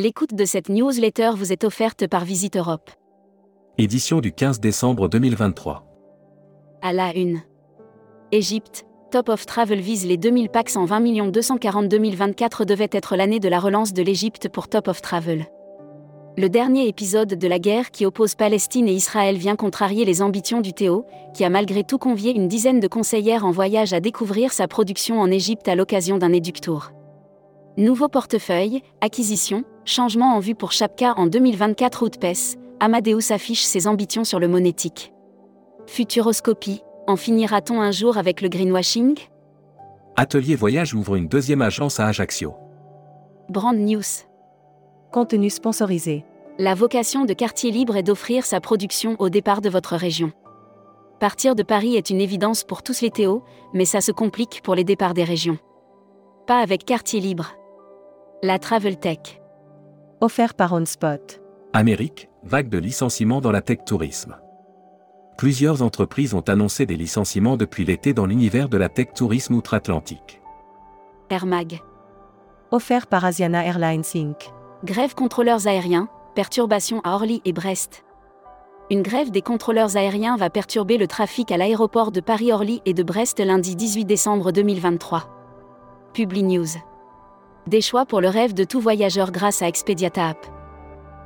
L'écoute de cette newsletter vous est offerte par Visite Europe. Édition du 15 décembre 2023. À la une. Égypte, Top of Travel vise les 2000 packs en 20 240 2024 devait être l'année de la relance de l'Égypte pour Top of Travel. Le dernier épisode de la guerre qui oppose Palestine et Israël vient contrarier les ambitions du Théo, qui a malgré tout convié une dizaine de conseillères en voyage à découvrir sa production en Égypte à l'occasion d'un éductour. Nouveau portefeuille, acquisition, changement en vue pour Chapka en 2024 Outpes, Amadeus affiche ses ambitions sur le monétique. Futuroscopie, en finira-t-on un jour avec le greenwashing? Atelier Voyage ouvre une deuxième agence à Ajaccio. Brand News. Contenu sponsorisé. La vocation de Quartier Libre est d'offrir sa production au départ de votre région. Partir de Paris est une évidence pour tous les Théos, mais ça se complique pour les départs des régions. Pas avec Quartier Libre. La Travel Tech. Offert par OnSpot. Amérique, vague de licenciements dans la tech tourisme. Plusieurs entreprises ont annoncé des licenciements depuis l'été dans l'univers de la tech tourisme outre-Atlantique. Air Mag. Offert par Asiana Airlines Inc. Grève contrôleurs aériens, perturbations à Orly et Brest. Une grève des contrôleurs aériens va perturber le trafic à l'aéroport de Paris-Orly et de Brest lundi 18 décembre 2023. Publi News. Des choix pour le rêve de tout voyageur grâce à Expediata App.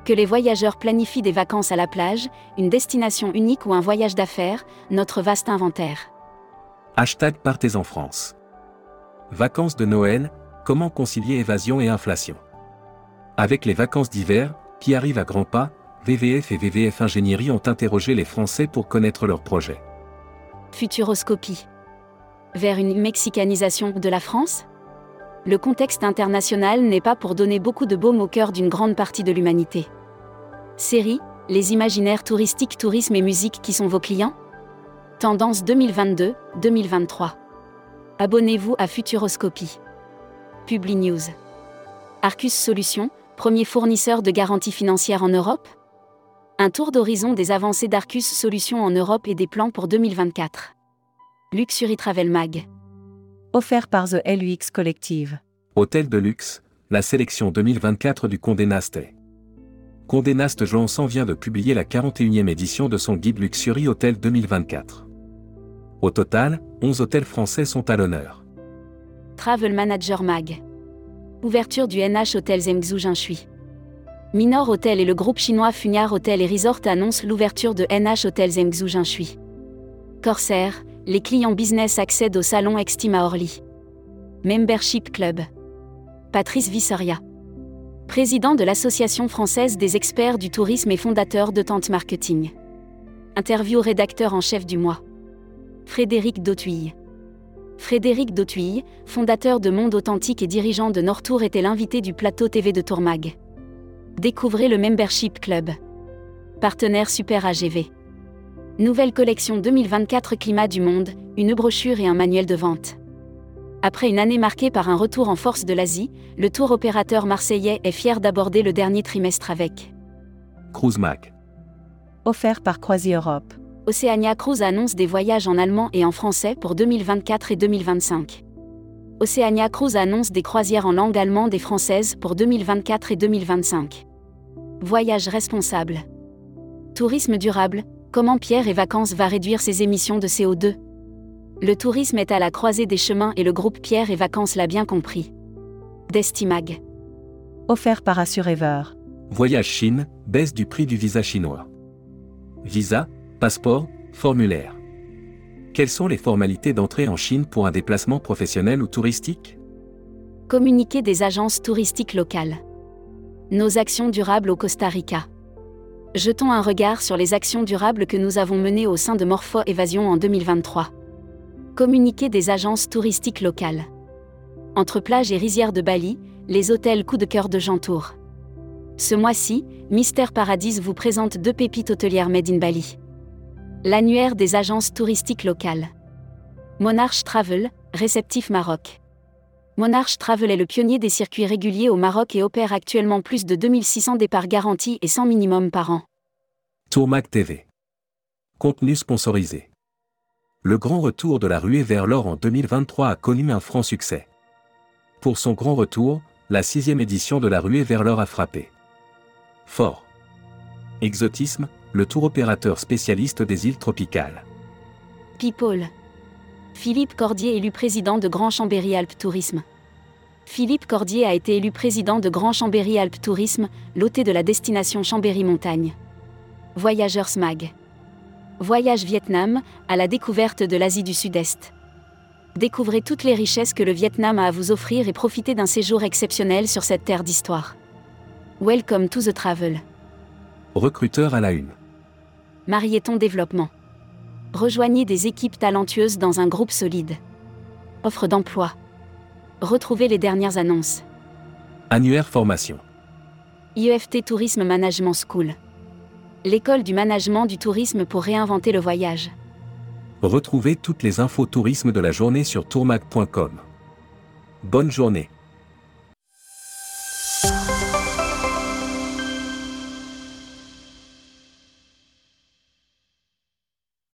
Que les voyageurs planifient des vacances à la plage, une destination unique ou un voyage d'affaires, notre vaste inventaire. Hashtag Partez en France. Vacances de Noël, comment concilier évasion et inflation? Avec les vacances d'hiver, qui arrivent à grands pas, VVF et VVF Ingénierie ont interrogé les Français pour connaître leurs projets. Futuroscopie. Vers une mexicanisation de la France? Le contexte international n'est pas pour donner beaucoup de baume au cœur d'une grande partie de l'humanité. Série, les imaginaires touristiques, tourisme et musique qui sont vos clients? Tendance 2022-2023. Abonnez-vous à Futuroscopie. Publi News. Arcus Solutions, premier fournisseur de garanties financières en Europe Un tour d'horizon des avancées d'Arcus Solutions en Europe et des plans pour 2024. Luxury Travel Mag. Offert par The LUX Collective. Hôtel de luxe, la sélection 2024 du Condé Nast. Condé Nast Johnson vient de publier la 41e édition de son guide Luxury Hôtel 2024. Au total, 11 hôtels français sont à l'honneur. Travel Manager Mag. Ouverture du NH Hôtel Zhengzhou Jinshui. Minor Hotel et le groupe chinois Funyar Hotel et Resort annoncent l'ouverture de NH Hôtel Zhengzhou Jinshui. Corsair, les clients business accèdent au salon Extim à Orly. Membership Club. Patrice Visseria. Président de l'Association française des experts du tourisme et fondateur de Tente Marketing. Interview rédacteur en chef du mois. Frédéric Dautuille. Frédéric Dautuille, fondateur de Monde Authentique et dirigeant de Nortour, était l'invité du plateau TV de Tourmag. Découvrez le Membership Club. Partenaire Super AGV. Nouvelle collection 2024 Climat du Monde, une brochure et un manuel de vente. Après une année marquée par un retour en force de l'Asie, le tour opérateur marseillais est fier d'aborder le dernier trimestre avec Cruise Mac. Offert par Croisi Europe. Oceania Cruise annonce des voyages en allemand et en français pour 2024 et 2025. Oceania Cruise annonce des croisières en langue allemande et française pour 2024 et 2025. Voyage responsable. Tourisme durable, comment Pierre et Vacances va réduire ses émissions de CO2 Le tourisme est à la croisée des chemins et le groupe Pierre et Vacances l'a bien compris. Destimag. Offert par Assurever. Voyage Chine, baisse du prix du visa chinois. Visa, passeport, formulaire. Quelles sont les formalités d'entrée en Chine pour un déplacement professionnel ou touristique? Communiqué des agences touristiques locales. Nos actions durables au Costa Rica. Jetons un regard sur les actions durables que nous avons menées au sein de Morpho Évasion en 2023. Communiqué des agences touristiques locales. Entre plage et rizière de Bali, les hôtels coup de cœur de Jantour. Ce mois-ci, Mystère Paradis vous présente deux pépites hôtelières Made in Bali. L'annuaire des agences touristiques locales. Monarch Travel, réceptif Maroc. Monarch Travel est le pionnier des circuits réguliers au Maroc et opère actuellement plus de 2600 départs garantis et 100 minimum par an. Tourmac TV. Contenu sponsorisé. Le grand retour de la ruée vers l'or en 2023 a connu un franc succès. Pour son grand retour, la sixième édition de la ruée vers l'or a frappé. Fort. Exotisme, le tour opérateur spécialiste des îles tropicales. People. Philippe Cordier élu président de Grand Chambéry Alpes Tourisme. Philippe Cordier a été élu président de Grand Chambéry Alpes Tourisme, loté de la destination Chambéry Montagne. Voyageurs SMAG. Voyage Vietnam, à la découverte de l'Asie du Sud-Est. Découvrez toutes les richesses que le Vietnam a à vous offrir et profitez d'un séjour exceptionnel sur cette terre d'histoire. Welcome to the travel. Recruteur à la une. Marieton Développement. Rejoignez des équipes talentueuses dans un groupe solide. Offre d'emploi. Retrouvez les dernières annonces. Annuaire formation. IEFT Tourisme Management School. L'école du management du tourisme pour réinventer le voyage. Retrouvez toutes les infos tourisme de la journée sur tourmag.com. Bonne journée.